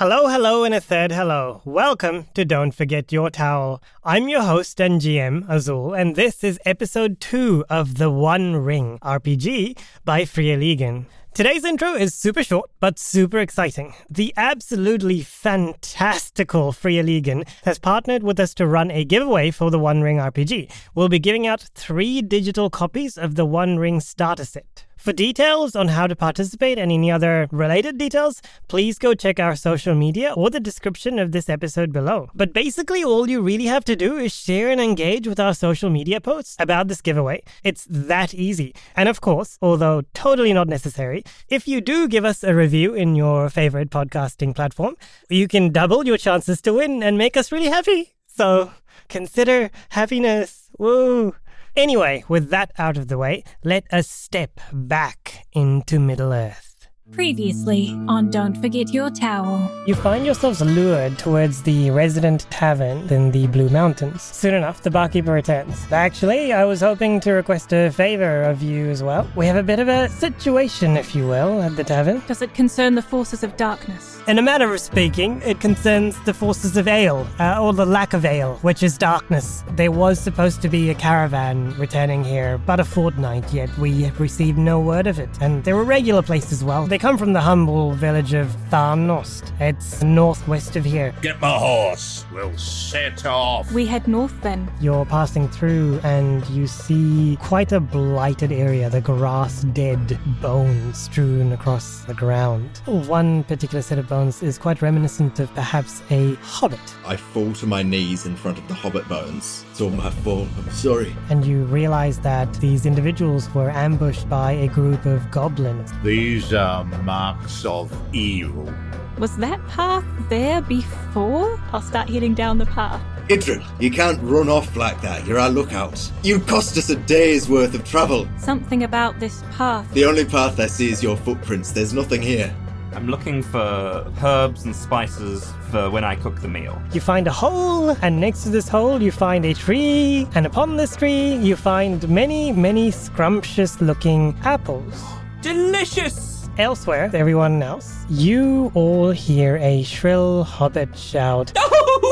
Hello, hello, and a third hello. Welcome to Don't Forget Your Towel. I'm your host and GM, Azul, and this is episode 2 of The One Ring RPG by Fria Ligan. Today's intro is super short, but super exciting. The absolutely fantastical Fria Ligan has partnered with us to run a giveaway for the One Ring RPG. We'll be giving out three digital copies of the One Ring starter set. For details on how to participate and any other related details, please go check our social media or the description of this episode below. But basically, all you really have to do is share and engage with our social media posts about this giveaway. It's that easy. And of course, although totally not necessary, if you do give us a review in your favorite podcasting platform, you can double your chances to win and make us really happy. So consider happiness. Woo! Anyway, with that out of the way, let us step back into Middle Earth. Previously on Don't Forget Your Towel. You find yourselves lured towards the resident tavern in the Blue Mountains. Soon enough, the barkeeper returns. Actually, I was hoping to request a favor of you as well. We have a bit of a situation, if you will, at the tavern. Does it concern the forces of darkness? In a manner of speaking, it concerns the forces of ale, uh, or the lack of ale, which is darkness. There was supposed to be a caravan returning here but a fortnight, yet we have received no word of it. And they're a regular place as well. They come from the humble village of Tharnost. It's northwest of here. Get my horse. We'll set off. We head north then. You're passing through and you see quite a blighted area, the grass dead bones strewn across the ground. One particular set of bones is quite reminiscent of perhaps a hobbit. I fall to my knees in front of the hobbit bones. It's all my fault. I'm sorry. And you realize that these individuals were ambushed by a group of goblins. These are marks of evil. Was that path there before? I'll start heading down the path. Idril, you can't run off like that. You're our lookout. You cost us a day's worth of travel. Something about this path. The only path I see is your footprints. There's nothing here. I'm looking for herbs and spices for when I cook the meal. You find a hole, and next to this hole, you find a tree, and upon this tree, you find many, many scrumptious looking apples. Delicious! Elsewhere, everyone else, you all hear a shrill hobbit shout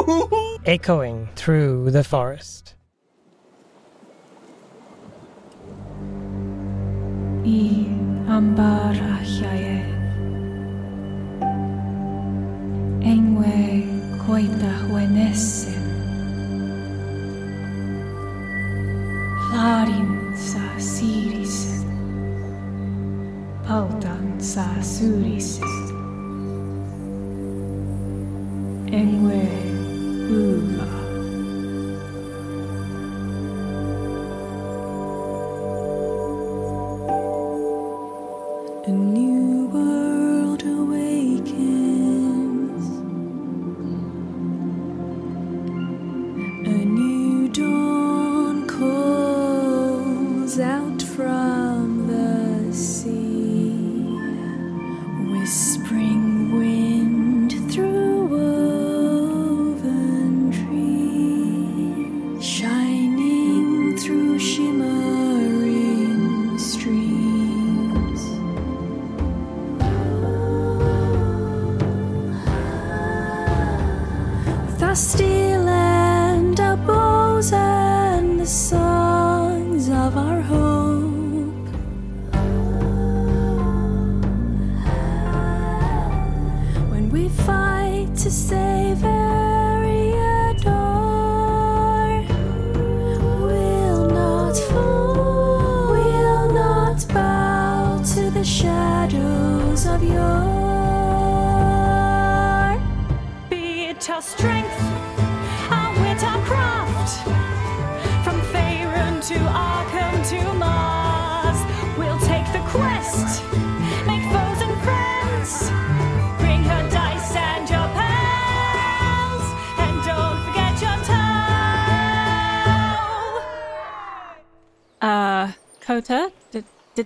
echoing through the forest. I ambara Engwe koita huenesse. Flarin sa siris. Pautan sa suris. Engwe uva.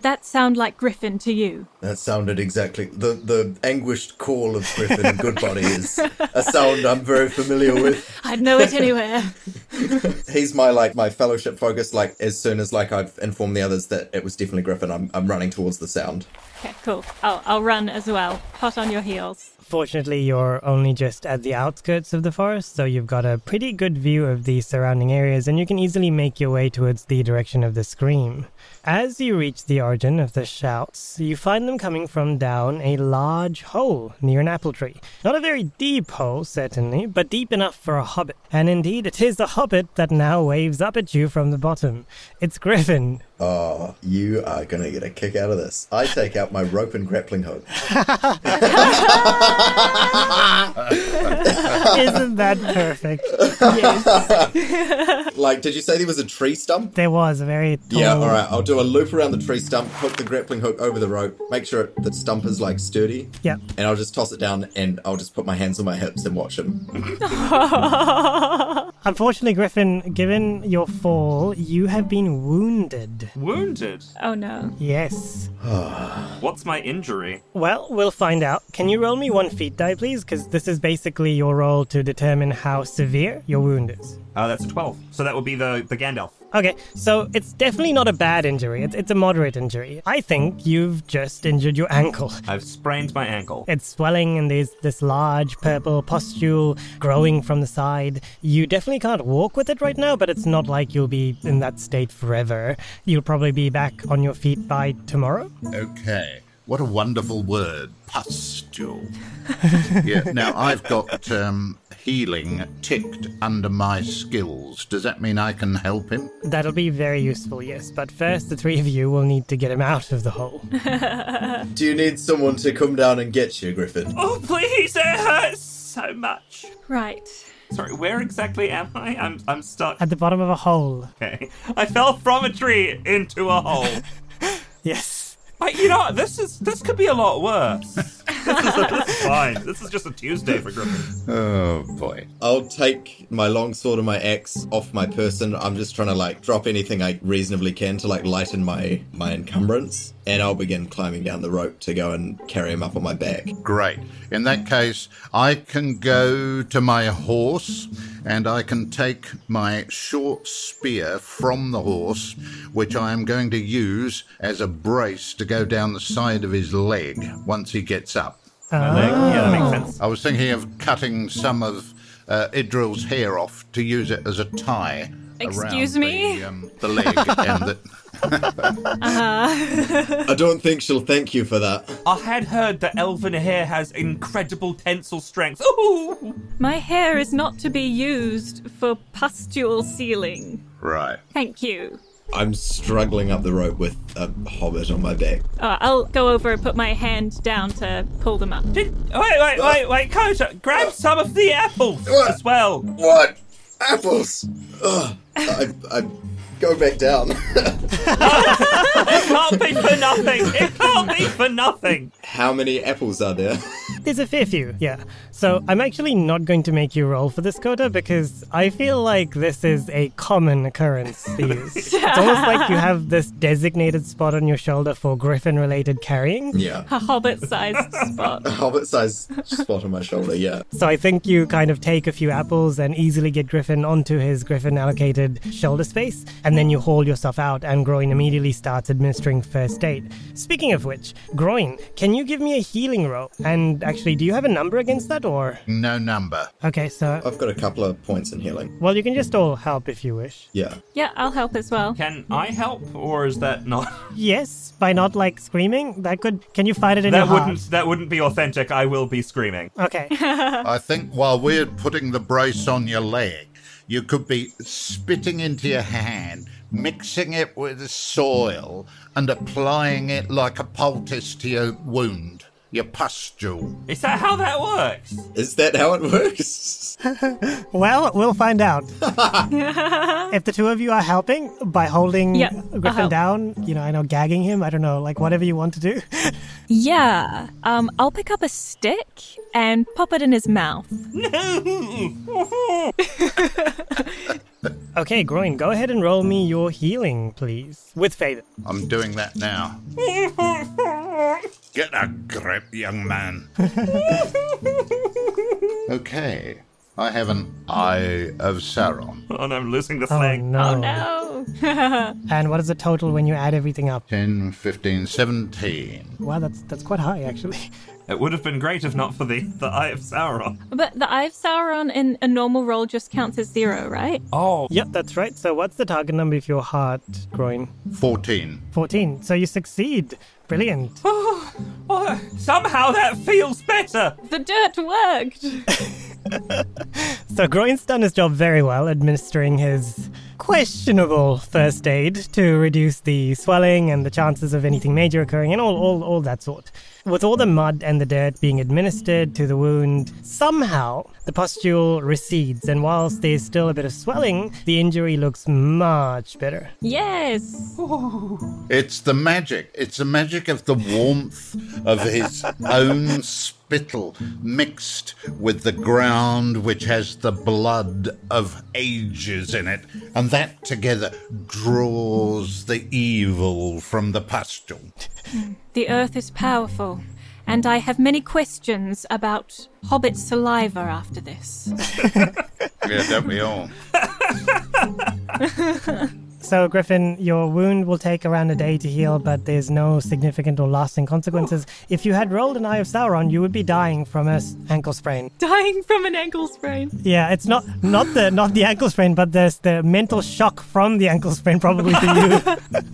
Did, that sound like Griffin to you? That sounded exactly the the anguished call of Griffin Goodbody is a sound I'm very familiar with. I'd know it anywhere. He's my like my fellowship focus. Like as soon as like I've informed the others that it was definitely Griffin, I'm I'm running towards the sound. Okay, cool. I'll, I'll run as well. Hot on your heels. Fortunately, you're only just at the outskirts of the forest, so you've got a pretty good view of the surrounding areas, and you can easily make your way towards the direction of the scream. As you reach the origin of the shouts, you find them coming from down a large hole near an apple tree. Not a very deep hole, certainly, but deep enough for a hobbit. And indeed, it is a hobbit that now waves up at you from the bottom. It's Griffin. Oh, you are gonna get a kick out of this. I take out my rope and grappling hook. Isn't that perfect? Like, did you say there was a tree stump? There was a very tall. Yeah, alright. I'll do a loop around the tree stump, hook the grappling hook over the rope, make sure it, the stump is like sturdy, Yeah. and I'll just toss it down and I'll just put my hands on my hips and watch him. Unfortunately, Griffin, given your fall, you have been wounded. Wounded. Oh no. Yes. What's my injury? Well, we'll find out. Can you roll me one feat die, please? Because this is basically your roll to determine how severe your wound is. Oh, that's a 12. So that would be the, the Gandalf. Okay, so it's definitely not a bad injury. It's, it's a moderate injury. I think you've just injured your ankle. I've sprained my ankle. It's swelling and there's this large purple pustule growing from the side. You definitely can't walk with it right now, but it's not like you'll be in that state forever. You'll probably be back on your feet by tomorrow. Okay. What a wonderful word. Pustule. yeah, now I've got um, healing ticked under my skills. Does that mean I can help him? That'll be very useful, yes. But first, the three of you will need to get him out of the hole. Do you need someone to come down and get you, Griffin? Oh, please, it hurts so much. Right. Sorry, where exactly am I? I'm, I'm stuck. At the bottom of a hole. Okay. I fell from a tree into a hole. Yes. I, you know, what? this is this could be a lot worse. This, is, this is fine. This is just a Tuesday for Griffin. Oh boy. I'll take my longsword and my axe off my person. I'm just trying to like drop anything I reasonably can to like lighten my my encumbrance, and I'll begin climbing down the rope to go and carry him up on my back. Great. In that case, I can go to my horse and I can take my short spear from the horse, which I am going to use as a brace to go down the side of his leg once he gets up. My leg. Yeah, that makes sense. I was thinking of cutting some of uh, Idril's hair off to use it as a tie. Excuse me? The, um, the leg and the. I don't think she'll thank you for that. I had heard that elven hair has incredible tensile strength. Ooh! My hair is not to be used for pustule sealing. Right. Thank you. I'm struggling up the rope with a hobbit on my back. Uh, I'll go over and put my hand down to pull them up. Did, wait, wait, wait, wait, Kota, grab some of the apples What? as well. What? Apples! Ugh. I, I go back down. It can't be for nothing. It can't be for nothing. How many apples are there? There's a fair few, yeah. So I'm actually not going to make you roll for this Kota because I feel like this is a common occurrence these. it's almost like you have this designated spot on your shoulder for griffin related carrying. yeah. A hobbit-sized spot. A hobbit size spot on my shoulder, yeah. So I think you kind of take a few apples and easily get Griffin onto his Griffin allocated shoulder space, and then you haul yourself out, and Groin immediately starts administering first aid. Speaking of which, Groin, can you give me a healing roll? And actually, do you have a number against that, or? No number. Okay, so. I've got a couple of points in healing. Well, you can just all help if you wish. Yeah. Yeah, I'll help as well. Can I help, or is that not? Yes, by not like screaming. That could. Can you fight it in That your heart? wouldn't. That wouldn't be authentic. I will be screaming. Okay. I think while we're putting the brace on your leg, you could be spitting into your hand, mixing it with soil, and applying it like a poultice to your wound, your pustule. Is that how that works? Is that how it works? Well, we'll find out. if the two of you are helping by holding Yep, Griffin down, you know, I know gagging him, I don't know, like whatever you want to do. Yeah. Um, I'll pick up a stick and pop it in his mouth. No. okay, Groin, go ahead and roll me your healing, please. With favor. I'm doing that now. Get a grip, young man. okay. I have an Eye of Sauron. Oh no, I'm losing the Oh thing. no. Oh no. And what is the total when you add everything up? 10, 15, 17. Wow, that's that's quite high actually. It would have been great if not for the, the Eye of Sauron. But the Eye of Sauron in a normal roll just counts as zero, right? Oh, Yep, that's right. So what's the target number of your heart, groin? 14. 14. So you succeed. Brilliant. oh, oh somehow that feels better. The dirt worked. So Groin's done his job very well, administering his questionable first aid to reduce the swelling and the chances of anything major occurring and all, all, all that sort. With all the mud and the dirt being administered to the wound, somehow the pustule recedes, and whilst there's still a bit of swelling, the injury looks much better. Yes. It's the magic. It's the magic of the warmth of his own spittle mixed with the ground which has the blood of ages in it. And that together draws the evil from the pustule. The earth is powerful, and I have many questions about hobbit saliva after this. Yeah, don't we all? So, Griffin, your wound will take around a day to heal, but there's no significant or lasting consequences. If you had rolled an Eye of Sauron, you would be dying from a ankle sprain. Dying from an ankle sprain. Yeah, it's not not the not the ankle sprain, but there's the mental shock from the ankle sprain probably to you.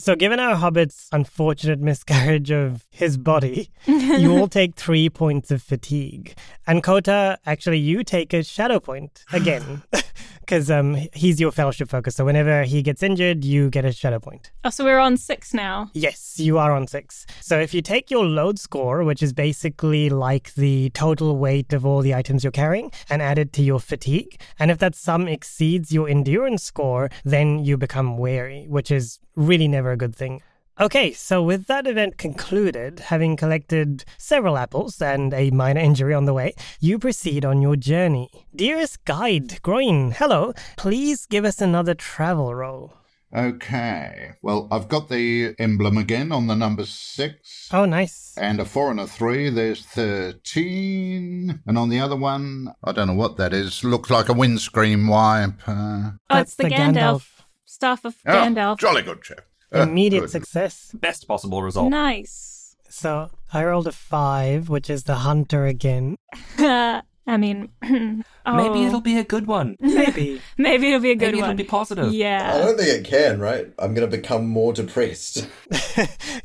So, given our hobbit's unfortunate miscarriage of his body, you all take three points of fatigue. And Kota, actually, you take a shadow point again, because um, he's your fellowship focus. So, whenever he gets injured, you get a shadow point. Oh, so we're on six now. Yes, you are on six. So if you take your load score, which is basically like the total weight of all the items you're carrying, and add it to your fatigue, and if that sum exceeds your endurance score, then you become weary, which is really never a good thing. Okay, so with that event concluded, having collected several apples and a minor injury on the way, you proceed on your journey. Dearest guide, Groin, hello. Please give us another travel roll. Okay. Well, I've got the emblem again on the number six. Oh, nice. And a four and a three, there's 13. And on the other one, I don't know what that is. Looks like a windscreen wipe. Uh, Oh, it's the, the Gandalf. Gandalf. Staff of oh, Gandalf. jolly good chap. Immediate good. success. Best possible result. Nice. So I rolled a five, which is the hunter again. I mean, oh, Maybe it'll be a good one. Maybe. maybe it'll be a good Maybe one. it'll be positive. Yeah. I don't think it can, right? I'm gonna become more depressed.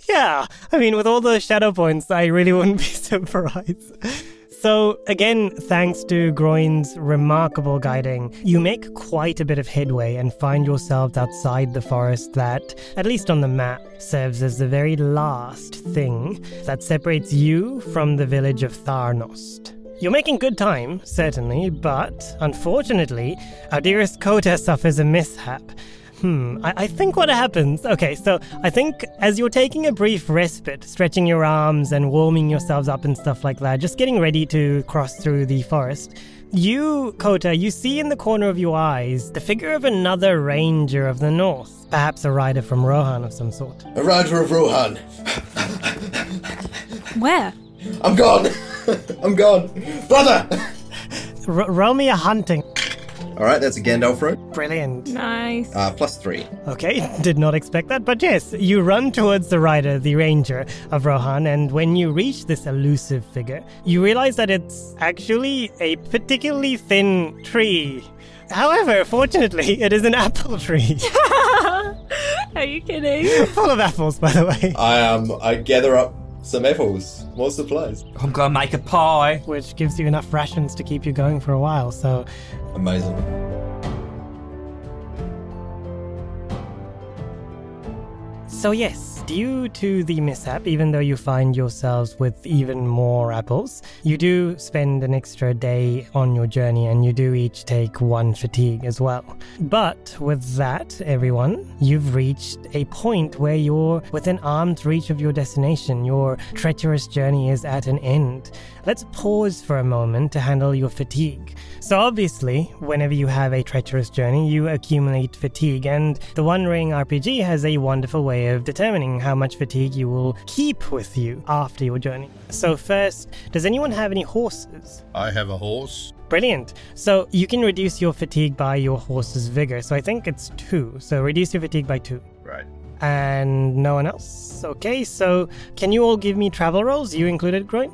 yeah. I mean, with all those shadow points, I really wouldn't be surprised. So, again, thanks to Groin's remarkable guiding, you make quite a bit of headway and find yourselves outside the forest that, at least on the map, serves as the very last thing that separates you from the village of Tharnost. You're making good time, certainly, but unfortunately, our dearest Kota suffers a mishap. Hmm, I, I think what happens. Okay, so I think as you're taking a brief respite, stretching your arms and warming yourselves up and stuff like that, just getting ready to cross through the forest, you, Kota, you see in the corner of your eyes the figure of another ranger of the north, perhaps a rider from Rohan of some sort. A rider of Rohan. Where? I'm gone. I'm gone, brother. R- roll me a hunting. All right, that's a Gandalf road. Brilliant. Nice. Uh, plus three. Okay, did not expect that, but yes, you run towards the rider, the ranger of Rohan, and when you reach this elusive figure, you realize that it's actually a particularly thin tree. However, fortunately, it is an apple tree. Are you kidding? Full of apples, by the way. I um, I gather up some apples, more supplies. I'm gonna make a pie. Which gives you enough rations to keep you going for a while, so Amazing. So, yes, due to the mishap, even though you find yourselves with even more apples, you do spend an extra day on your journey and you do each take one fatigue as well. But with that, everyone, you've reached a point where you're within arm's reach of your destination. Your treacherous journey is at an end. Let's pause for a moment to handle your fatigue. So, obviously, whenever you have a treacherous journey, you accumulate fatigue, and the One Ring RPG has a wonderful way of determining how much fatigue you will keep with you after your journey. So, first, does anyone have any horses? I have a horse. Brilliant. So, you can reduce your fatigue by your horse's vigor. So, I think it's two. So, reduce your fatigue by two. Right. And no one else? Okay, so can you all give me travel rolls? You included, Groin?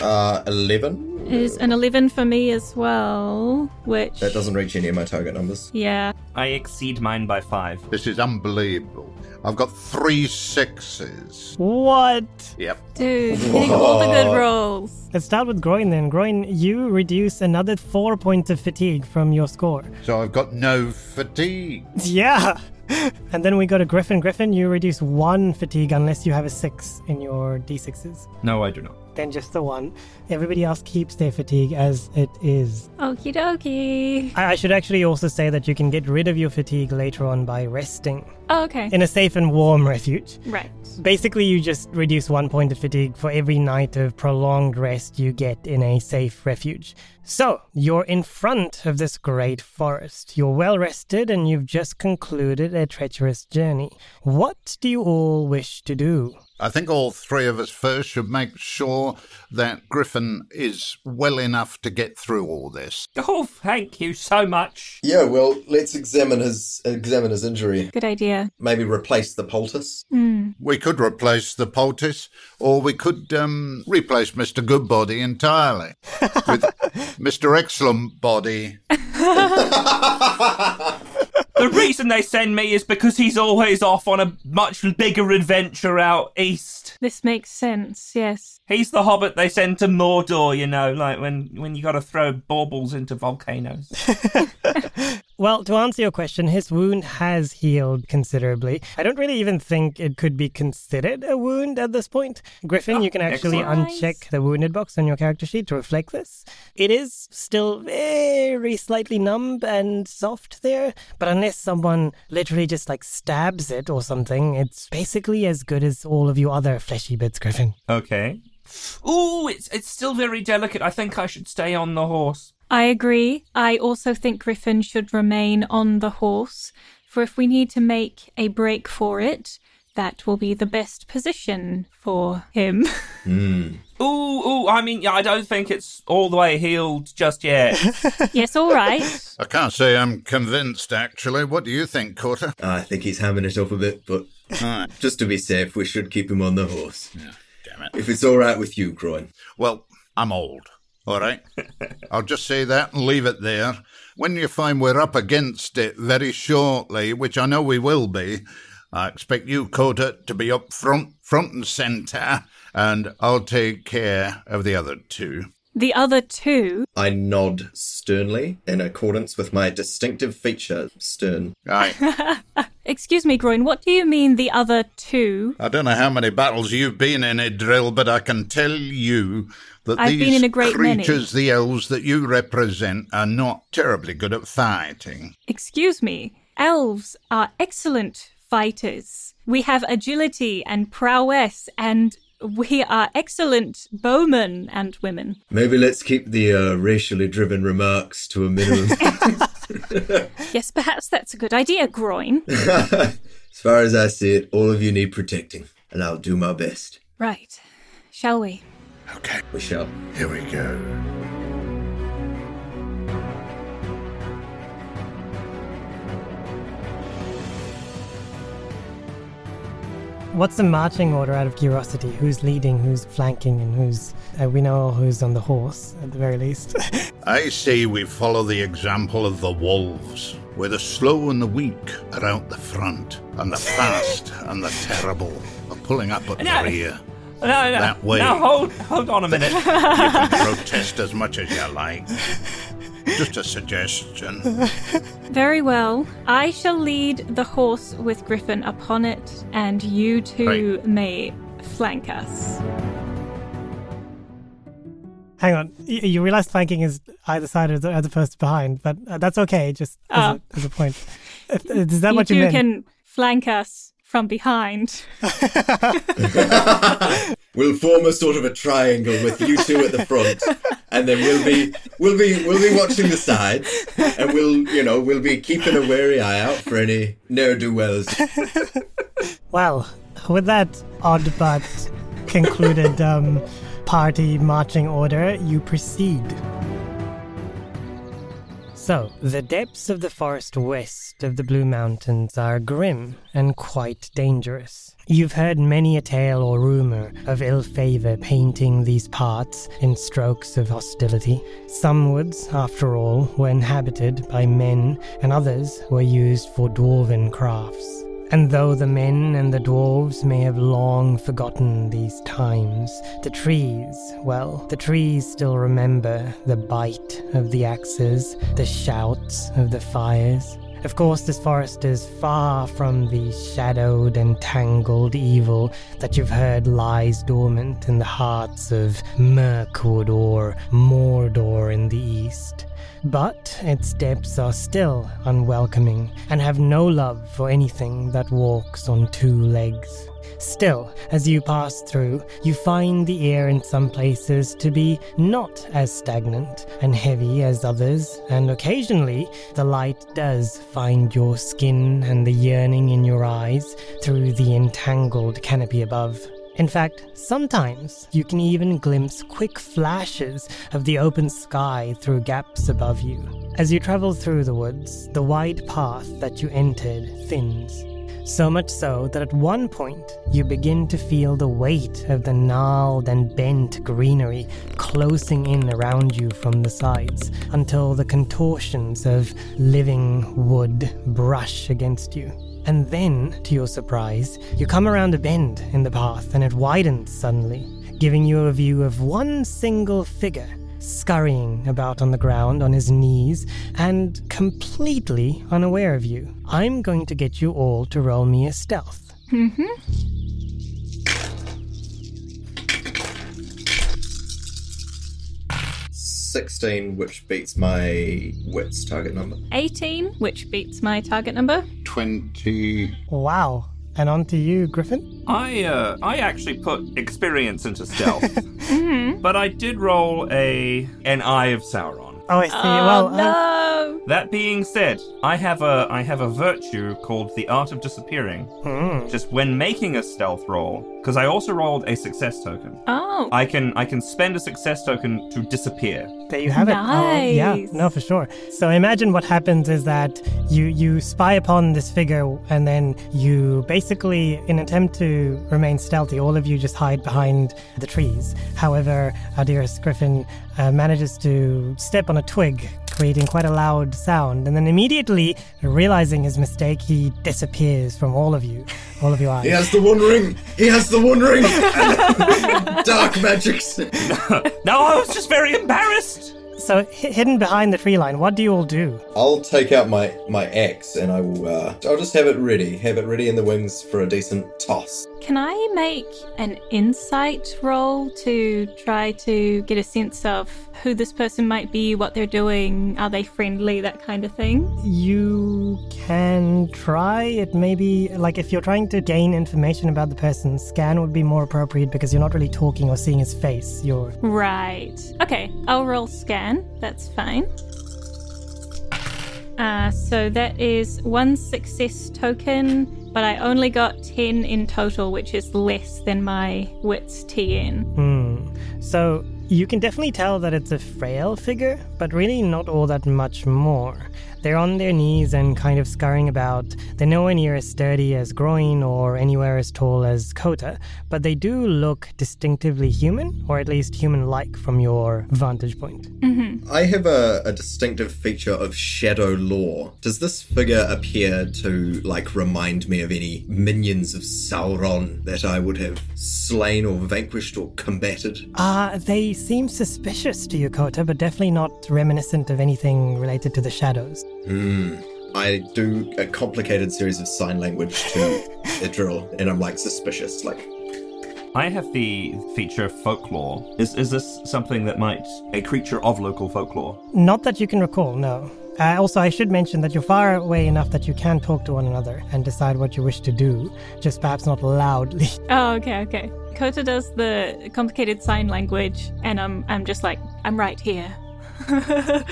Uh, 11? Is an 11 for me as well, which. That doesn't reach any of my target numbers. Yeah. I exceed mine by five. This is unbelievable. I've got three sixes. What? Yep. Dude, getting all the good rolls. Let's start with Groin then. Groin, you reduce another four points of fatigue from your score. So I've got no fatigue. Yeah! And then we go to Griffin. Griffin, you reduce one fatigue unless you have a six in your d6s. No, I do not. Then just the one. Everybody else keeps their fatigue as it is. Okie dokie. I, I should actually also say that you can get rid of your fatigue later on by resting Oh, okay. in a safe and warm refuge. Right. Basically, you just reduce one point of fatigue for every night of prolonged rest you get in a safe refuge. So, you're in front of this great forest. You're well rested and you've just concluded a treacherous journey. What do you all wish to do? I think all three of us first should make sure that Griffin is well enough to get through all this. Oh, thank you so much. Yeah, well, let's examine his examine his injury. Good idea. Maybe replace the poultice. We could replace the poultice, or we could um, replace Mr. Goodbody entirely with Mr. Excellent Body. The reason they send me is because he's always off on a much bigger adventure out east. This makes sense, yes. He's the hobbit they send to Mordor, you know, like when, when you gotta throw baubles into volcanoes. Well, to answer your question, his wound has healed considerably. I don't really even think it could be considered a wound at this point. Griffin, oh, you can actually excellent. uncheck the wounded box on your character sheet to reflect this. It is still very slightly numb and soft there, but unless someone literally just like stabs it or something, it's basically as good as all of your other fleshy bits, Griffin. Okay. Ooh, it's it's still very delicate. I think I should stay on the horse. I agree. I also think Griffin should remain on the horse, for if we need to make a break for it, that will be the best position for him. Hmm. Ooh, ooh, I mean, yeah, I don't think it's all the way healed just yet. yes, all right. I can't say I'm convinced, actually. What do you think, Kota? I think he's hamming it up a bit, but Right. just to be safe, we should keep him on the horse. Damn If it's all right with you, Groin. Well, I'm old. All right. I'll just say that and leave it there. When you find we're up against it very shortly, which I know we will be, I expect you, Kota, to be up front, front and centre, and I'll take care of the other two. The other two, I nod sternly in accordance with my distinctive feature, stern. Aye. excuse me, Groin, what do you mean the other two? I don't know how many battles you've been in, Idril, but I can tell you that I've these been in a great many. creatures, the elves that you represent, are not terribly good at fighting. Excuse me, elves are excellent fighters. We have agility and prowess, and we are excellent bowmen and women. Maybe let's keep the uh, racially driven remarks to a minimum. Yes, perhaps that's a good idea, Groin. as far as I see it, all of you need protecting, and I'll do my best. right. Shall we? Okay, We shall. here we go. What's the marching order out of curiosity? Who's leading, who's flanking, and who's. Uh, we know who's on the horse, at the very least. I say we follow the example of the wolves, where the slow and the weak are out the front, and the fast and the terrible are pulling up at No. the rear. No, no, That way. no, hold, hold on a minute. You can protest as much as you like. Just a suggestion. Very well. I shall lead the horse with Griffin upon it, and you two may flank us. Hang on, you, you realize flanking is either side as, as opposed to behind, but uh, that's okay, just as, Oh. a, as a point. Uh, Is that you what you two meant? can flank us from behind. We'll form a sort of a triangle with you two at the front, and then we'll be we'll be we'll be watching the sides, and we'll you know we'll be keeping a wary eye out for any ne'er do wells. Well, with that odd but concluded um, party marching order, you proceed. So, the depths of the forest west of the Blue Mountains are grim and quite dangerous. You've heard many a tale or rumor of ill favor painting these parts in strokes of hostility. Some woods, after all, were inhabited by men, and others were used for dwarven crafts. And though the men and the dwarves may have long forgotten these times, the trees, well, the trees still remember the bite of the axes, the shouts of the fires. Of course, this forest is far from the shadowed and tangled evil that you've heard lies dormant in the hearts of Mirkwood or Mordor in the east. But its depths are still unwelcoming and have no love for anything that walks on two legs. Still, as you pass through, you find the air in some places to be not as stagnant and heavy as others, and occasionally the light does find your skin and the yearning in your eyes through the entangled canopy above. In fact, sometimes you can even glimpse quick flashes of the open sky through gaps above you. As you travel through the woods, the wide path that you entered thins. So much so that at one point you begin to feel the weight of the gnarled and bent greenery closing in around you from the sides until the contortions of living wood brush against you. And then, to your surprise, you come around a bend in the path and it widens suddenly, giving you a view of one single figure scurrying about on the ground on his knees and completely unaware of you. I'm going to get you all to roll me a stealth. Hmm. 16, which beats my wits target number. 18, which beats my target number. 20. Wow. And on to you, Griffin. I uh, I actually put experience into stealth, but I did roll a an Eye of Sauron. Oh, I see. Oh, well, uh, no! That being said, I have a I have a virtue called the Art of Disappearing. hmm. Just when making a stealth roll, because I also rolled a success token. Oh, I can I can spend a success token to disappear. There you have it. Oh, yeah, no, for sure. So imagine what happens is that you you spy upon this figure, and then you basically, in an attempt to remain stealthy, all of you just hide behind the trees. However, our dearest Griffin uh, manages to step on a twig, creating quite a loud sound, and then immediately realizing his mistake, he disappears from all of you, all of your eyes. He has the One Ring! He has the One Ring! Dark magics! No, I was just very embarrassed. So hi- hidden behind the tree line, what do you all do? I'll take out my, my axe and I will, uh, I'll just have it ready. Have it ready in the wings for a decent toss. Can I make an insight roll to try to get a sense of who this person might be, what they're doing, are they friendly, that kind of thing? You can try. It may be like if you're trying to gain information about the person, scan would be more appropriate because you're not really talking or seeing his face. You're Right. Okay, I'll roll scan. That's fine. Uh, so that is one success token, but I only got 10 in total, which is less than my wits TN. hmm. So you can definitely tell that it's a frail figure, but really not all that much more. They're on their knees and kind of scurrying about. They're nowhere near as sturdy as Groin or anywhere as tall as Kota, but they do look distinctively human, or at least human like from your vantage point. I have a, a distinctive feature of shadow lore. Does this figure appear to, like, remind me of any minions of Sauron that I would have slain or vanquished or combated? Uh, they seem suspicious to you, Kota, but definitely not reminiscent of anything related to the shadows. Hmm. I do a complicated series of sign language to Idril, and I'm, like, suspicious. Like, I have the feature of folklore. Is is this something that might a creature of local folklore? Not that you can recall, no. Uh, also, I should mention that you're far away enough that you can talk to one another and decide what you wish to do, just perhaps not loudly. Oh, okay, okay. Kota does the complicated sign language, and I'm, I'm just like, I'm right here.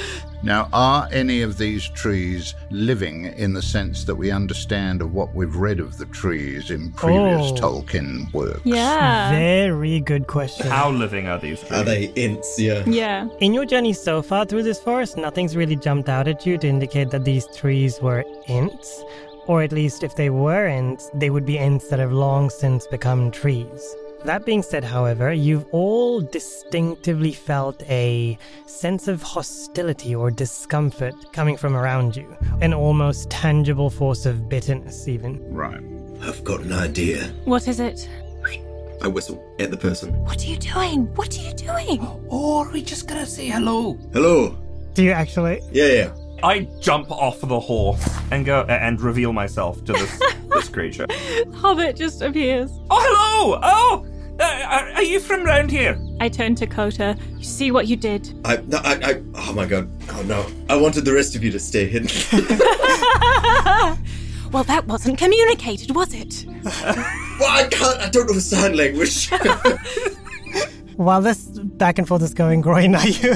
Now, are any of these trees living in the sense that we understand of what we've read of the trees in previous Oh. Tolkien works? Yeah. Very good question. How living are these trees? Are they Ents? Yeah. Yeah. In your journey so far through this forest, nothing's really jumped out at you to indicate that these trees were Ents. Or at least, if they were Ents, they would be Ents that have long since become trees. That being said, however, you've all distinctively felt a sense of hostility or discomfort coming from around you. An almost tangible force of bitterness, even. Right. I've got an idea. What is it? I whistle at the person. What are you doing? What are you doing? Or are we just gonna say hello? Hello. Do you actually? Yeah, yeah. I jump off the horse and go and reveal myself to this this creature. Hobbit just appears. Oh, hello! Oh, uh, are, are you from round here? I turned to Kota. You see what you did? I, no, I, I, oh my god. Oh no. I wanted the rest of you to stay hidden. Well, that wasn't communicated, was it? well, I can't, I don't know the sign language. While this back and forth is going, Groin, are you?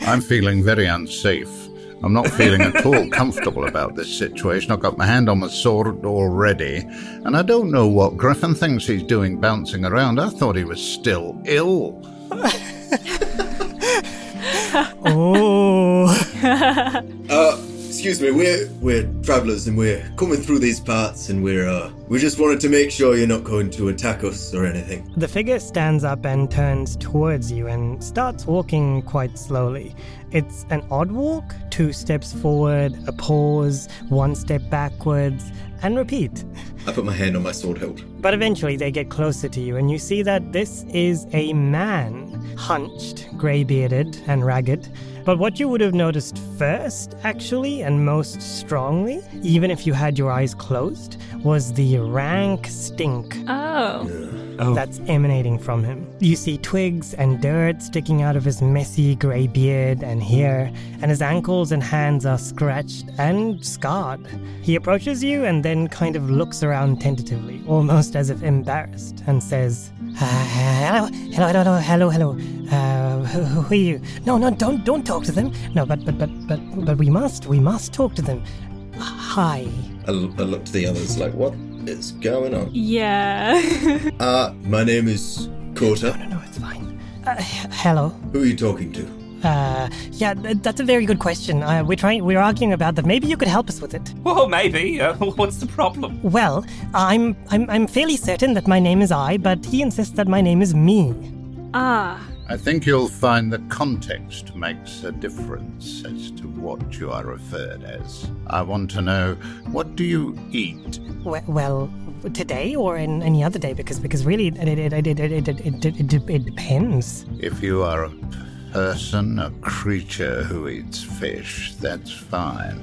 I'm feeling very unsafe. I'm not feeling at all comfortable about this situation. I've got my hand on my sword already, and I don't know what Griffin thinks he's doing bouncing around. I thought he was still ill. oh. uh, excuse me, we're, we're travelers and we're coming through these parts and we're, uh, we just wanted to make sure you're not going to attack us or anything. The figure stands up and turns towards you and starts walking quite slowly. It's an odd walk, two steps forward, a pause, one step backwards, and repeat. I put my hand on my sword hilt. But eventually they get closer to you, and you see that this is a man, hunched, grey bearded, and ragged. But what you would have noticed first, actually, and most strongly, even if you had your eyes closed, was the rank stink Oh. Oh, that's emanating from him. You see twigs and dirt sticking out of his messy grey beard and hair, and his ankles and hands are scratched and scarred. He approaches you and then kind of looks around tentatively, almost as if embarrassed, and says, uh, hello, hello, hello, hello, hello. Uh, who, who are you? No, no, don't, don't talk to them. No, but, but, but, but, but we must, we must talk to them. Hi. I, l- I look to the others like, what is going on? Yeah. Uh, my name is Kota. No, no, it's fine. Uh, h- hello. Who are you talking to? Uh, yeah, th- that's a very good question. Uh, we're trying, we're arguing about that. Maybe you could help us with it. well, maybe. Uh, what's the problem? Well, I'm, I'm, I'm fairly certain that my name is I, but he insists that my name is me. ah. I think you'll find the context makes a difference as to what you are referred as. I want to know what do you eat? We- well, today or in any other day, because because really, it it it it it, it, it, it, it, it depends. If you are a person, a creature who eats fish, that's fine.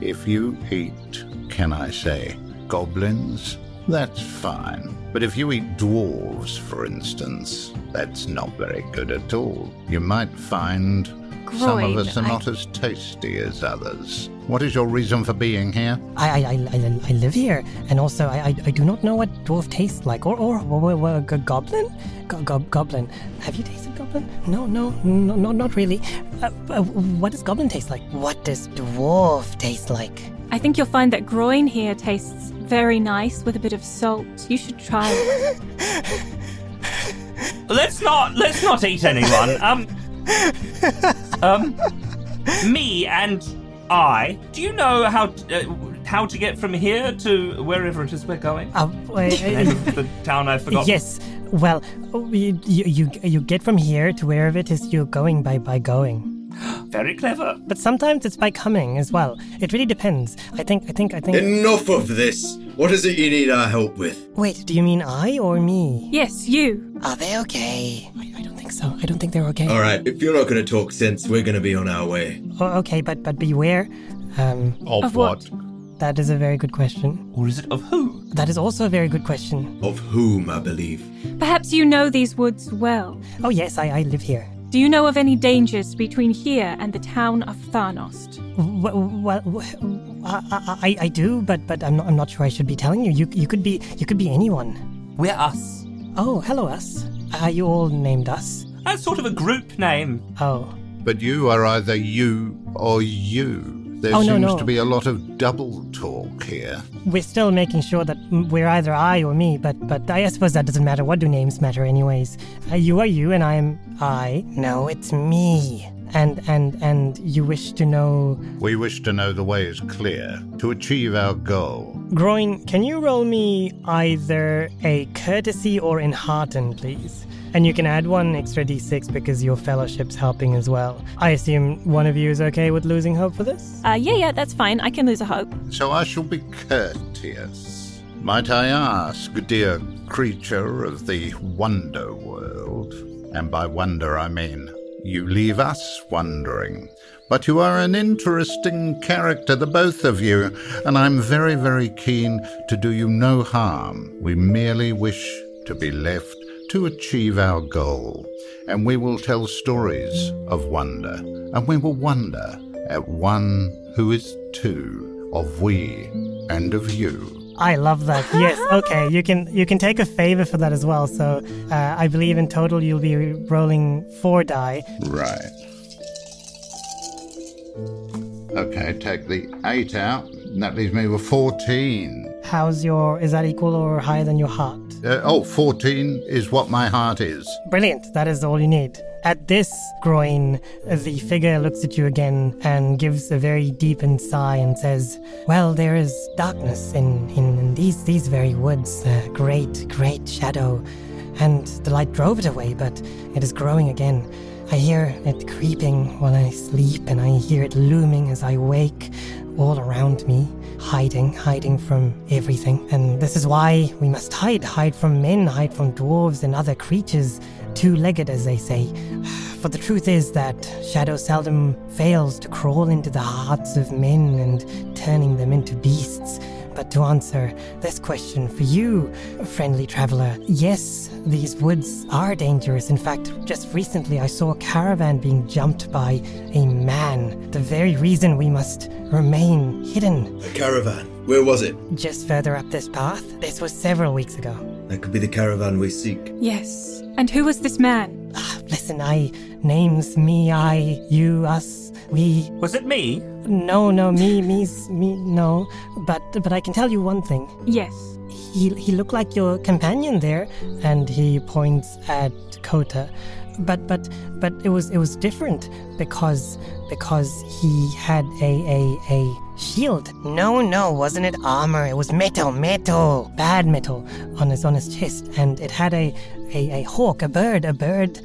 If you eat, can I say, goblins, that's fine. But if you eat dwarves, for instance, that's not very good at all. You might find some of us are I- not as tasty as others. What is your reason for being here? I I, I, I, I live here, and also I, I, I do not know what dwarf tastes like, or or, or, or, or goblin, go, go, goblin. Have you tasted goblin? No, no, no, no not really. Uh, uh, what does goblin taste like? What does dwarf taste like? I think you'll find that groin here tastes very nice with a bit of salt. You should try it. Let's not let's not eat anyone. Um, um, me and I. Do you know how t- uh, how to get from here to wherever it is we're going? Uh, wait, The name of the town I forgot. Yes. Well, you, you you you get from here to wherever it is you're going by by going. Very clever. But sometimes it's by coming as well. It really depends. I think I think I think. Enough of this! What is it you need our help with? Wait, do you mean I or me? yes, you. Are they okay? I, I don't think so. I don't think they're okay. Alright, if you're not gonna talk sense, we're gonna be on our way. Oh, okay, but but beware. Um, Of, Of what? that is a very good question. Or is it of who? That is also a very good question. Of whom, I believe. Perhaps you know these woods well. Oh yes, I, I live here. Do you know of any dangers between here and the town of Tharnost? Well, well, I, I, I do, but but I'm not, I'm not sure I should be telling you. You you could be you could be anyone. We're us. Oh, hello us. Are you all named us? That's sort of a group name. Oh, But you are either you or you. There Oh, seems no. to be a lot of double talk here. We're still making sure that we're either I or me, but but I suppose that doesn't matter. What do names matter, anyways? Uh, you are you, and I am I. No, it's me. And and and you wish to know, We wish to know the way is clear to achieve our goal. Groin. Can you roll me either a courtesy or enhearten, please? And you can add one extra d6 because your fellowship's helping as well. I assume one of you is okay with losing hope for this. Uh, yeah, yeah, that's fine. I can lose a hope. So I shall be courteous. Might I ask, dear creature of the wonder world, and by wonder I mean you leave us wondering, but you are an interesting character, the both of you, and I'm very, very keen to do you no harm. We merely wish to be left to achieve our goal, and we will tell stories of wonder, and we will wonder at one who is two of we and of you. I love that. Yes. Okay. You can you can take a favor for that as well. So uh, I believe in total you'll be rolling four die. Right. Okay, take the eight out, and that leaves me with 14. How's your? Is that equal or higher than your heart? Uh, oh, 14 is what my heart is. Brilliant. That is all you need. At this Groin, the figure looks at you again and gives a very deepened sigh and says, "Well, there is darkness in in, in these these very woods. A great, great shadow, and the light drove it away, but it is growing again." I hear it creeping while I sleep, and I hear it looming as I wake all around me, hiding, hiding from everything. And this is why we must hide hide from men, hide from dwarves and other creatures, two legged, as they say. For the truth is that Shadow seldom fails to crawl into the hearts of men and turning them into beasts. But to answer this question for you, friendly traveler, yes, these woods are dangerous. In fact, just recently I saw a caravan being jumped by a man. The very reason we must remain hidden. A caravan. Where was it? Just further up this path, this was several weeks ago. That could be the caravan we seek. Yes. And who was this man? Ah, Listen, I, names, me, I, you, us, we. Was it me? No, no, me, me's, me, no. But, but I can tell you one thing. Yes. he he looked like your companion there and he points at Kota but but but it was it was different because because he had a a a shield no no wasn't it armor it was metal metal bad metal on his on his chest and it had a a, a hawk a bird a bird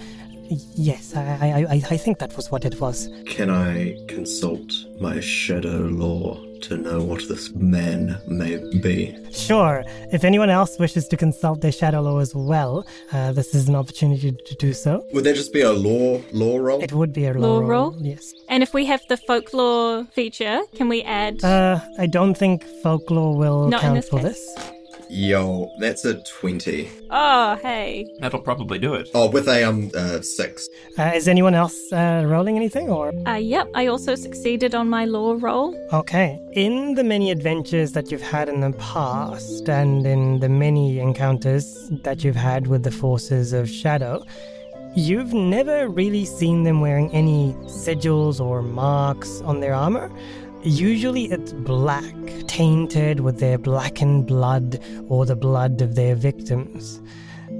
yes I, I I I think that was what it was Can I consult my shadow lore to know what this man may be? Sure. If anyone else wishes to consult their shadow lore as well, uh, this is an opportunity to do so. Would there just be a lore lore roll? It would be a Lore law roll? Yes. And if we have the folklore feature, can we add? Uh, I don't think folklore will Not in count this for case. this. Yo, that's a twenty. oh, hey. That'll probably do it. Oh, with a um uh, six. Uh, is anyone else uh, rolling anything or? Uh, yep, I also succeeded on my lore roll. Okay. In the many adventures that you've had in the past, and in the many encounters that you've had with the forces of Shadow, you've never really seen them wearing any sigils or marks on their armor. Usually it's black, tainted with their blackened blood or the blood of their victims.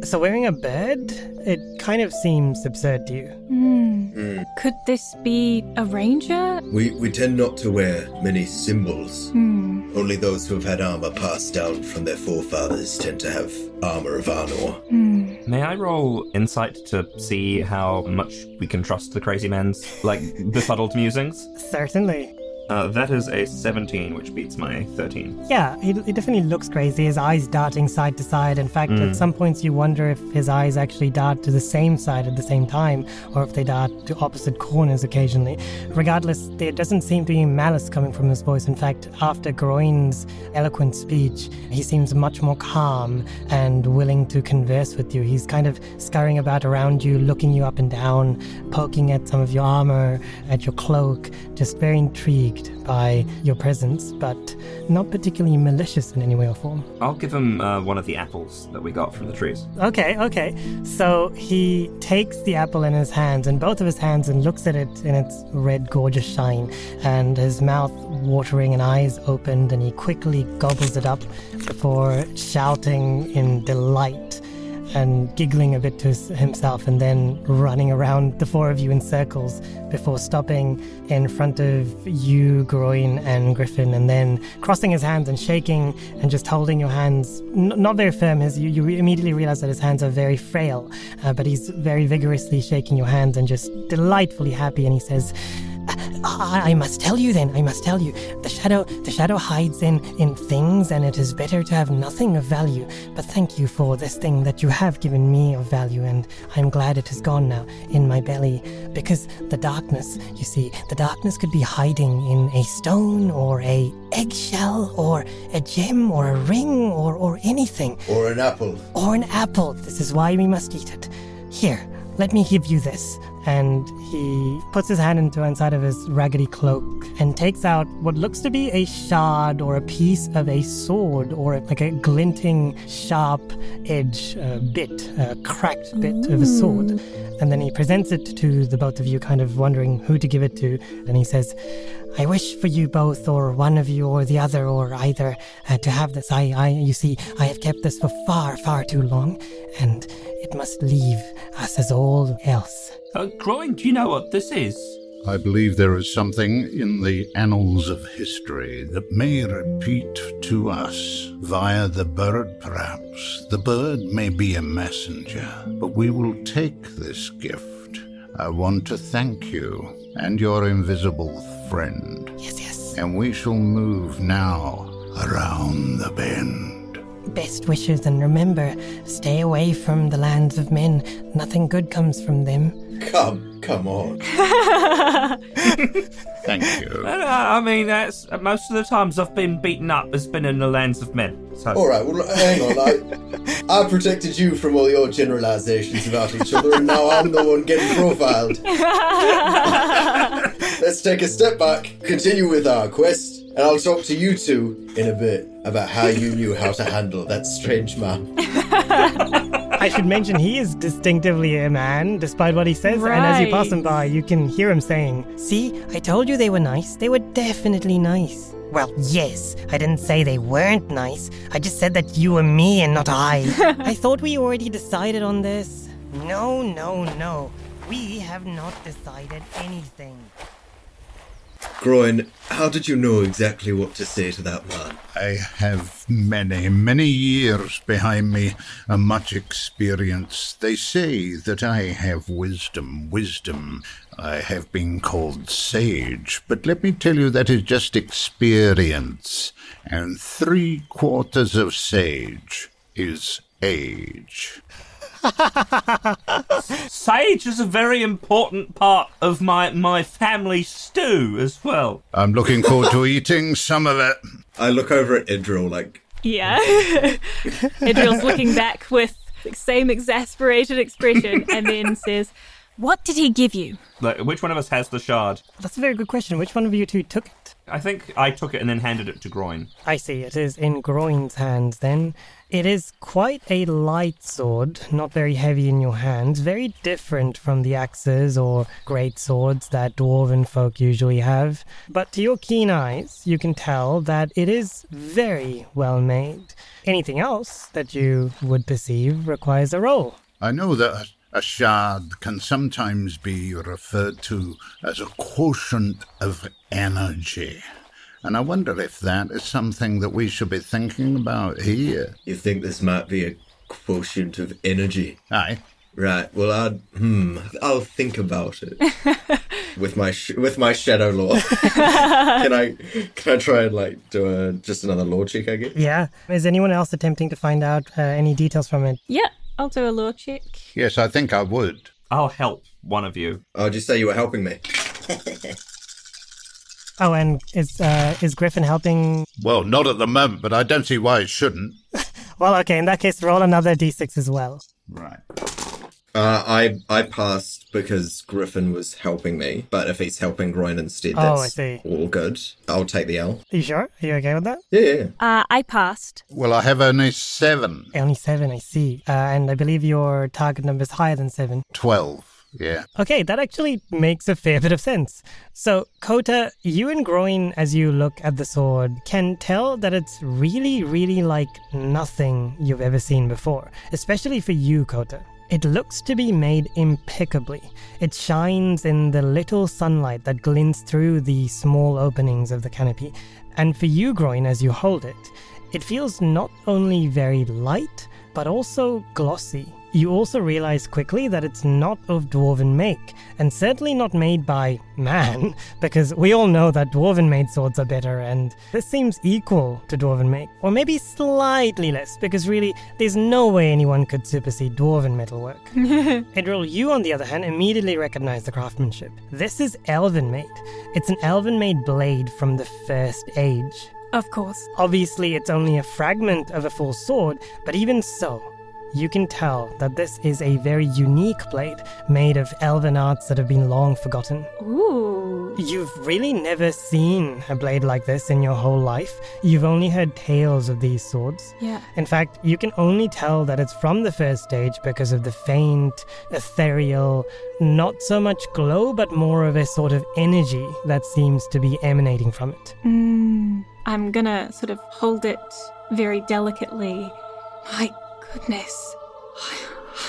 So wearing a bird, it kind of seems absurd to you. Hmm. Could this be a ranger? We we tend not to wear many symbols. Hmm. Only those who have had armor passed down from their forefathers tend to have armor of Arnor. Hmm. May I roll insight to see how much we can trust the crazy man's, like, befuddled musings? Certainly. Uh, that is a 17, which beats my 13. Yeah, he, he definitely looks crazy, his eyes darting side to side. In fact, at some points you wonder if his eyes actually dart to the same side at the same time, or if they dart to opposite corners occasionally. Regardless, there doesn't seem to be malice coming from his voice. In fact, after Groin's eloquent speech, he seems much more calm and willing to converse with you. He's kind of scurrying about around you, looking you up and down, poking at some of your armor, at your cloak, just very intrigued. Intrigued by your presence, but not particularly malicious in any way or form. I'll give him uh, one of the apples that we got from the trees. Okay, okay. So he takes the apple in his hands, in both of his hands, and looks at it in its red, gorgeous shine, and his mouth watering and eyes opened, and he quickly gobbles it up before shouting in delight and giggling a bit to himself, and then running around the four of you in circles before stopping in front of you, Groin, and Griffin, and then crossing his hands and shaking and just holding your hands, n- not very firm. His, you, you immediately realize that his hands are very frail, uh, but he's very vigorously shaking your hands and just delightfully happy. And he says, I, I must tell you then, I must tell you. The shadow the shadow hides in, in things and it is better to have nothing of value. But thank you for this thing that you have given me of value and I'm glad it is gone now in my belly. Because the darkness, you see, the darkness could be hiding in a stone or a eggshell or a gem or a ring or, or anything Or an apple. or an apple. This is why we must eat it. Here, let me give you this. And he puts his hand into inside of his raggedy cloak and takes out what looks to be a shard or a piece of a sword or like a glinting, sharp edge uh, bit, a cracked bit of a sword. And then he presents it to the both of you, kind of wondering who to give it to. And he says, I wish for you both, or one of you, or the other, or either, uh, to have this. I, I, you see, I have kept this for far, far too long, and it must leave us as all else. Uh, Groin, do you know what this is? I believe there is something in the annals of history that may repeat to us via the bird, perhaps. The bird may be a messenger, but we will take this gift. I want to thank you and your invisible friend, Yes, yes. and we shall move now around the bend. Best wishes, and remember, stay away from the lands of men. Nothing good comes from them. Come, come on. Thank you. I mean, that's most of the times I've been beaten up has been in the lands of men. So All right, well, hang on. I, I protected you from all your generalizations about each other, and now I'm the one getting profiled. Let's take a step back, continue with our quest, and I'll talk to you two in a bit about how you knew how to handle that strange man. I should mention he is distinctively a man, despite what he says. And as you pass him by, you can hear him saying, See, I told you they were nice. They were definitely nice. Well, yes, I didn't say they weren't nice. I just said that you were me and not I. I thought we already decided on this. No, no, no. We have not decided anything. Groin, how did you know exactly what to say to that man? I have many, many years behind me and much experience. They say that I have wisdom, wisdom. I have been called sage, but let me tell you that is just experience. And three quarters of sage is age. sage is a very important part of my my family stew as well. I'm looking forward to eating some of it. I look over at Idril like, Yeah. Idril's looking back with the same exasperated expression and then says, What did he give you? Like, which one of us has the shard? That's a very good question. Which one of you two took it? I think I took it and then handed it to Groin. I see. It is in Groin's hands then. It is quite a light sword, not very heavy in your hands, very different from the axes or great swords that dwarven folk usually have. But to your keen eyes, you can tell that it is very well made. Anything else that you would perceive requires a roll. I know that a shard can sometimes be referred to as a quotient of energy. And I wonder if that is something that we should be thinking about here. you think this might be a quotient of energy? Aye. Right. Well, I'd hmm. I'll think about it with my sh- with my shadow lore. can I can I try and like do a just another lore check? I guess. Yeah. Is anyone else attempting to find out uh, any details from it? Yeah, I'll do a lore check. Yes, I think I would. I'll help one of you. I'll just say you were helping me. Oh, and is uh, is Griffin helping? Well, not at the moment, but I don't see why it shouldn't. Well, okay. In that case, roll another d6 as well. Right. Uh, I I passed because Griffin was helping me, but if he's helping Groin instead, Oh, I see. all good. I'll take the L. Are you sure? Are you okay with that? Yeah, yeah, yeah. Uh, I passed. Well, I have only seven. Only seven, I see. Uh, and I believe your target number is higher than seven. Twelve. Yeah. Okay, that actually makes a fair bit of sense. So, Kota, you and Groin, as you look at the sword, can tell that it's really, really like nothing you've ever seen before, especially for you, Kota. It looks to be made impeccably. It shines in the little sunlight that glints through the small openings of the canopy. And for you, Groin, as you hold it, it feels not only very light, but also glossy. You also realize quickly that it's not of dwarven make, and certainly not made by man, because we all know that dwarven made swords are better, and this seems equal to dwarven make. Or maybe slightly less, because really, there's no way anyone could supersede dwarven metalwork. Edril, you on the other hand, immediately recognize the craftsmanship. This is elven made. It's an elven made blade from the first age. Of course. Obviously, it's only a fragment of a full sword, but even so, you can tell that this is a very unique blade made of elven arts that have been long forgotten. Ooh. You've really never seen a blade like this in your whole life. You've only heard tales of these swords. Yeah. In fact, you can only tell that it's from the first stage because of the faint, ethereal, not so much glow, but more of a sort of energy that seems to be emanating from it. Mm, I'm gonna sort of hold it very delicately. My goodness. I,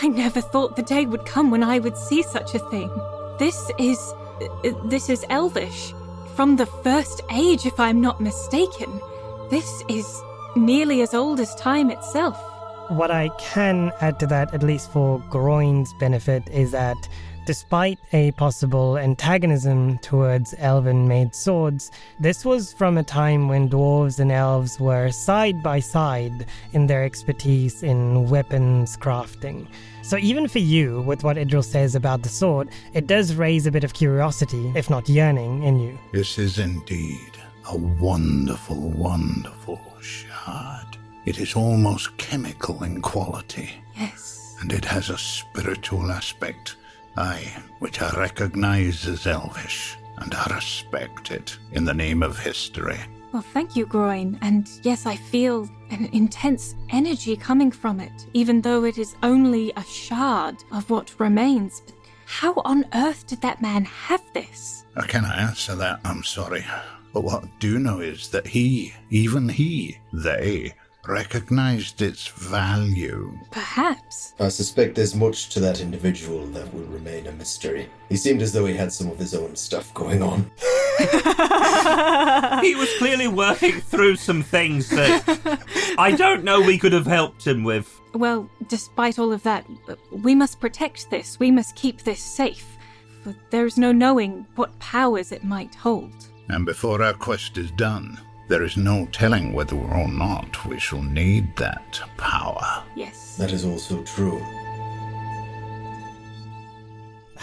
I never thought the day would come when I would see such a thing. This is. This is Elvish. From the first age, if I'm not mistaken. This is nearly as old as time itself. What I can add to that, at least for Groin's benefit, is that despite a possible antagonism towards elven made swords, this was from a time when dwarves and elves were side by side in their expertise in weapons crafting. So, even for you, with what Idril says about the sword, it does raise a bit of curiosity, if not yearning, in you. This is indeed a wonderful, wonderful shard. It is almost chemical in quality, Yes. and it has a spiritual aspect, aye, which I recognize as elvish, and I respect it in the name of history. Well, thank you, Groin. And yes, I feel an intense energy coming from it, even though it is only a shard of what remains. But how on earth did that man have this? Uh, I cannot answer that, I'm sorry. But what I do know is that he, even he, they, recognized its value. Perhaps. I suspect there's much to that individual that will remain a mystery. He seemed as though he had some of his own stuff going on. he was clearly working through some things that I don't know we could have helped him with. Well, despite all of that, we must protect this. We must keep this safe. For there's no knowing what powers it might hold. And before our quest is done, there is no telling whether or not we shall need that power. Yes. That is also true.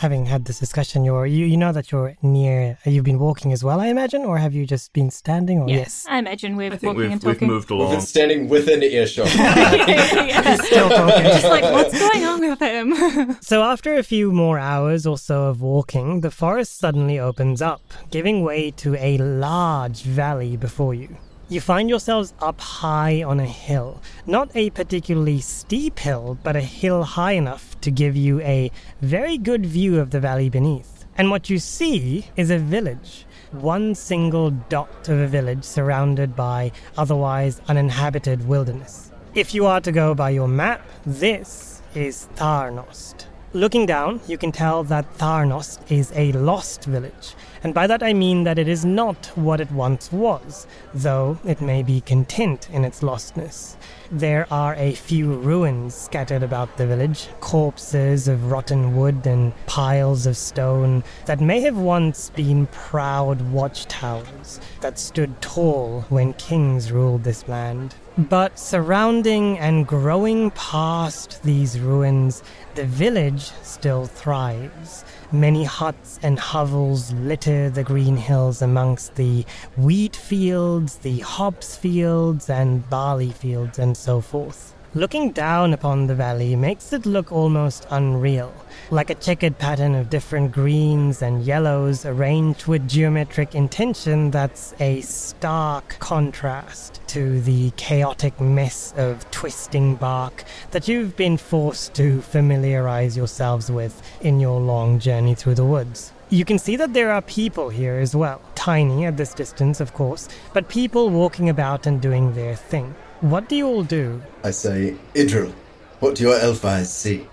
Having had this discussion, you're you, you know that you're near. You've been walking as well, I imagine, or have you just been standing? Or yes, I imagine we're I think walking we've, and we've talking. moved We've along. been standing within earshot. Yeah. still talking. Just like, what's going on with him? So, after a few more hours or so of walking, the forest suddenly opens up, giving way to a large valley before you. You find yourselves up high on a hill. Not a particularly steep hill, but a hill high enough to give you a very good view of the valley beneath. And what you see is a village. One single dot of a village surrounded by otherwise uninhabited wilderness. If you are to go by your map, this is Tharnost. Looking down, you can tell that Tharnos is a lost village, and by that I mean that it is not what it once was, though it may be content in its lostness. There are a few ruins scattered about the village, corpses of rotten wood and piles of stone that may have once been proud watchtowers that stood tall when kings ruled this land. But surrounding and growing past these ruins, the village still thrives. Many huts and hovels litter the green hills amongst the wheat fields, the hops fields, and barley fields, and so forth. looking down upon the valley makes it look almost unreal, like a checkered pattern of different greens and yellows arranged with geometric intention that's a stark contrast to the chaotic mess of twisting bark that you've been forced to familiarize yourselves with in your long journey through the woods. You can see that there are people here as well. Tiny at this distance, of course, but people walking about and doing their thing. What do you all do? I say, Idril, what do your elf eyes see?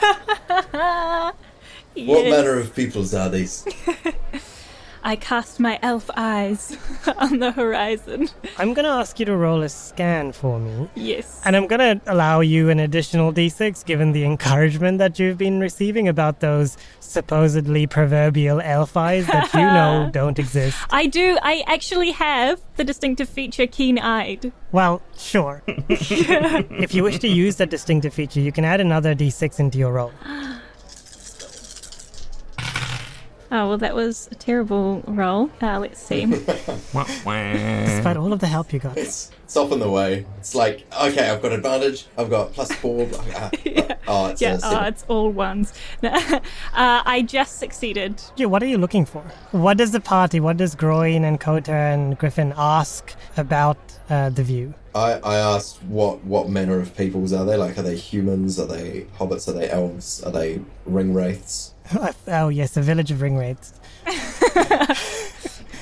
What manner of peoples are these? I cast my elf eyes on the horizon. I'm going to ask you to roll a scan for me. Yes. And I'm going to allow you an additional d6 given the encouragement that you've been receiving about those supposedly proverbial elf eyes that you know don't exist. I do. I actually have the distinctive feature keen-eyed. Well, sure. if you wish to use that distinctive feature, you can add another d6 into your roll. Oh well, that was a terrible roll. Uh, let's see. Wah, wah. Despite all of the help you got. It's, it's off on the way. It's like, okay, I've got advantage. I've got plus four. Uh, Oh, it's yeah, a oh, seven. it's all ones. uh, I just succeeded. Yeah, What are you looking for? What does the party, what does Groin and Kota and Griffin ask about uh, the view? I, I asked what what manner of peoples are they? Like, are they humans? Are they hobbits? Are they elves? Are they ring wraiths? oh, yes, a village of ring wraiths.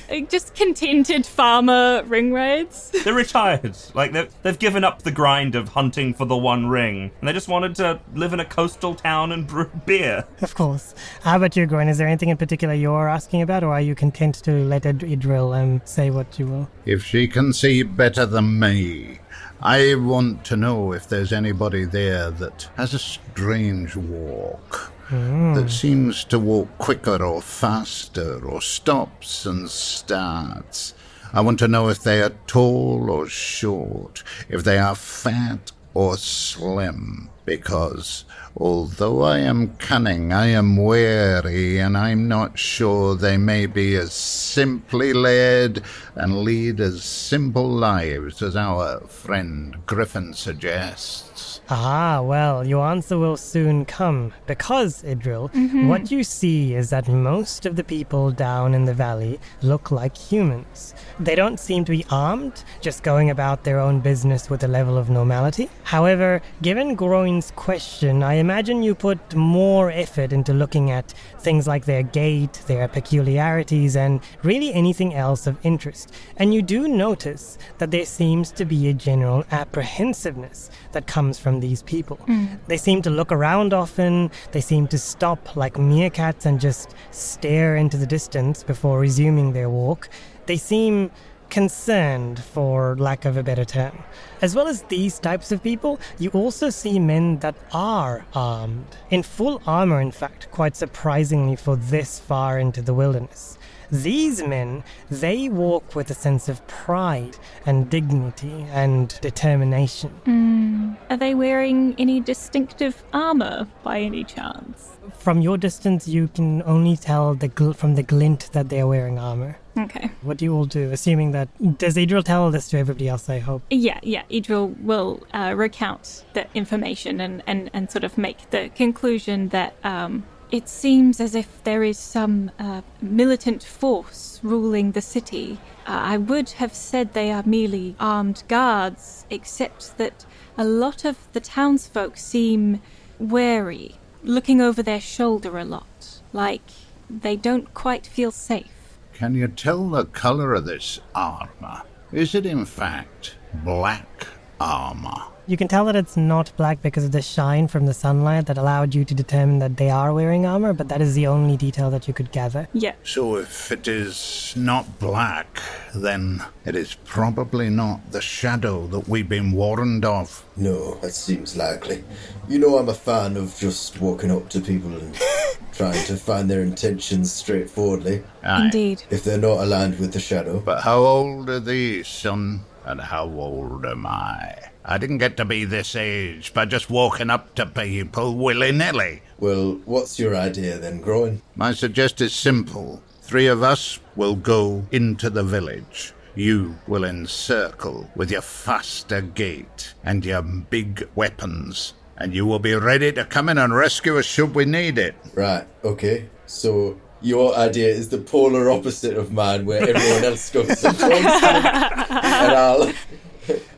Uh, Just contented farmer ring wraiths. They're retired. Like they've they've given up the grind of hunting for the One Ring, and they just wanted to live in a coastal town and brew beer. Of course. How about you, Groin? Is there anything in particular you're asking about, or are you content to let Id- Idril um, say what you will? If she can see better than me, I want to know if there's anybody there that has a strange walk. That hmm. seems to walk quicker or faster, or stops and starts. I want to know if they are tall or short, if they are fat or slim, because although I am cunning, I am wary, and I'm not sure they may be as simply led and lead as simple lives as our friend Griffin suggests. Ah, well, your answer will soon come. Because, Idril, what you see is that most of the people down in the valley look like humans. They don't seem to be armed, just going about their own business with a level of normality. However, given Groin's question, I imagine you put more effort into looking at things like their gait, their peculiarities, and really anything else of interest. And you do notice that there seems to be a general apprehensiveness that comes from these people. Hmm. They seem to look around often, they seem to stop like meerkats and just stare into the distance before resuming their walk. They seem concerned, for lack of a better term. As well as these types of people, you also see men that are armed. In full armor, in fact, quite surprisingly for this far into the wilderness. These men, they walk with a sense of pride and dignity and determination. Are they wearing any distinctive armor by any chance? From your distance, you can only tell the gl- from the glint that they're wearing armor. Okay. What do you all do? Assuming that does Idril tell this to everybody else? I hope. Yeah, yeah. Idril will uh, recount the information and, and, and sort of make the conclusion that um, it seems as if there is some uh, militant force ruling the city. Uh, I would have said they are merely armed guards, except that a lot of the townsfolk seem wary, looking over their shoulder a lot, like they don't quite feel safe. Can you tell the colour of this armour? Is it in fact black armour? You can tell that it's not black because of the shine from the sunlight that allowed you to determine that they are wearing armor, but that is the only detail that you could gather. Yeah. So if it is not black, then it is probably not the shadow that we've been warned of. No, that seems likely. You know, I'm a fan of just walking up to people and trying to find their intentions straightforwardly. Aye. Indeed. If they're not aligned with the shadow. But how old are these, son? And how old am I? I didn't get to be this age by just walking up to people willy nilly. Well, what's your idea then, Groin? My suggest is simple. Three of us will go into the village. you will encircle with your faster gait and your big weapons, and you will be ready to come in and rescue us should we need it. Right, okay. So your idea is the polar opposite of mine, where everyone else goes and to them. And I'll.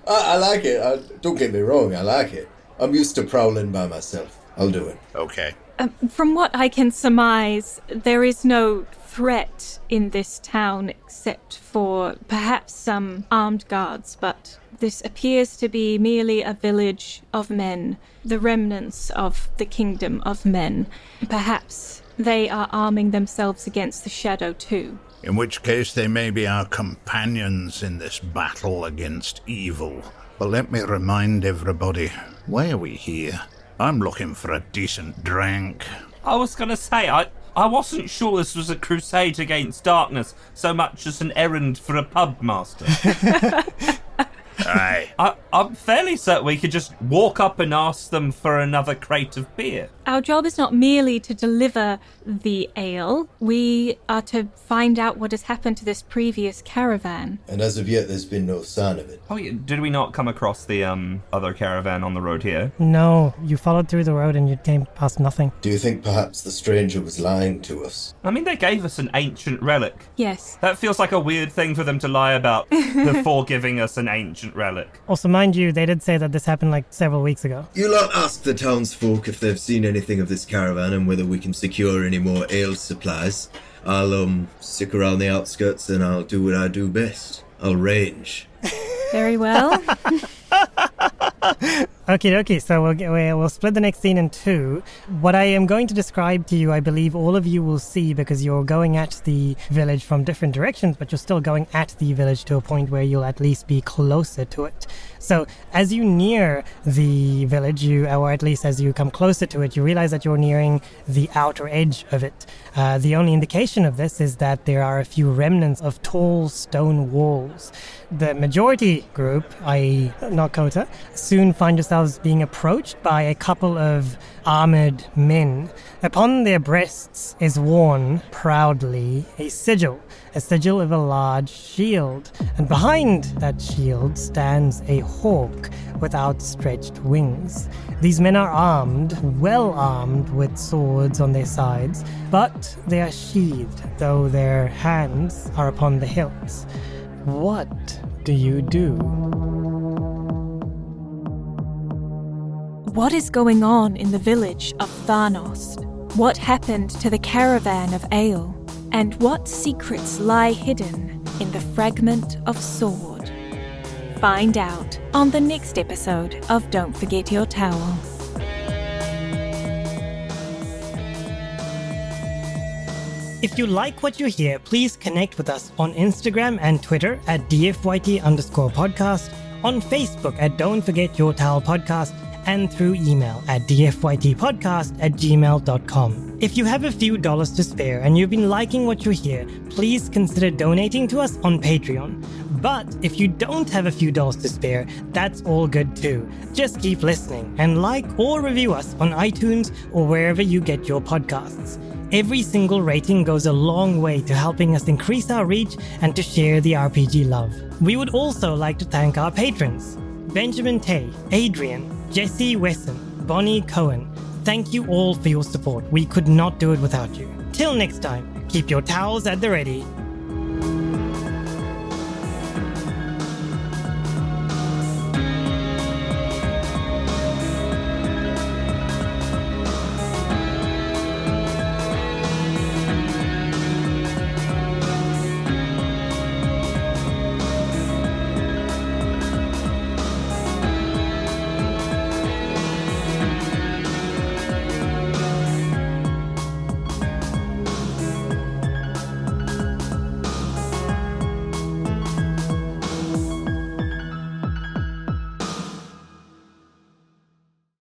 I, I like it. I, don't get me wrong, I like it. I'm used to prowling by myself. I'll do it. Okay. Um, from what I can surmise, there is no threat in this town except for perhaps some armed guards, but this appears to be merely a village of men, the remnants of the kingdom of men. Perhaps they are arming themselves against the shadow too. In which case, they may be our companions in this battle against evil. But let me remind everybody why are we here? I'm looking for a decent drink. I was gonna say I I wasn't sure this was a crusade against darkness so much as an errand for a pub master. Aye. I, I'm fairly certain we could just walk up and ask them for another crate of beer. Our job is not merely to deliver the ale, we are to find out what has happened to this previous caravan. And as of yet, there's been no sign of it. Oh, yeah, did we not come across the um other caravan on the road here? No, you followed through the road and you came past nothing. Do you think perhaps the stranger was lying to us? I mean, they gave us an ancient relic. Yes. That feels like a weird thing for them to lie about before giving us an ancient relic. Also, mind you, they did say that this happened like several weeks ago. You lot ask the townsfolk if they've seen anything of this caravan and whether we can secure any more ale supplies. I'll um stick around the outskirts and I'll do what I do best. I'll range. Very well. Okay, okay. So we'll get, we'll we'll split the next scene in two. What I am going to describe to you, I believe all of you will see because you're going at the village from different directions, but you're still going at the village to a point where you'll at least be closer to it. So as you near the village, you or at least as you come closer to it, you realize that you're nearing the outer edge of it. Uh, the only indication of this is that there are a few remnants of tall stone walls. The majority group, i.e., Nakota, soon find yourselves being approached by a couple of armored men. Upon their breasts is worn proudly a sigil, a sigil of a large shield, and behind that shield stands a hawk with outstretched wings. These men are armed, well armed with swords on their sides, but they are sheathed, though their hands are upon the hilts. What do you do? What is going on in the village of Thanos? What happened to the caravan of ale? And what secrets lie hidden in the fragment of sword? Find out on the next episode of Don't Forget Your Towel. If you like what you hear, please connect with us on Instagram and Twitter at DFYT underscore podcast, on Facebook at Don't Forget Your Towel podcast, and through email at dfytpodcast at gmail.com. If you have a few dollars to spare and you've been liking what you hear, please consider donating to us on Patreon. But if you don't have a few dollars to spare, that's all good too. Just keep listening and like or review us on iTunes or wherever you get your podcasts. Every single rating goes a long way to helping us increase our reach and to share the RPG love. We would also like to thank our patrons Benjamin Tay, Adrian, Jesse Wesson, Bonnie Cohen. Thank you all for your support. We could not do it without you. Till next time, keep your towels at the ready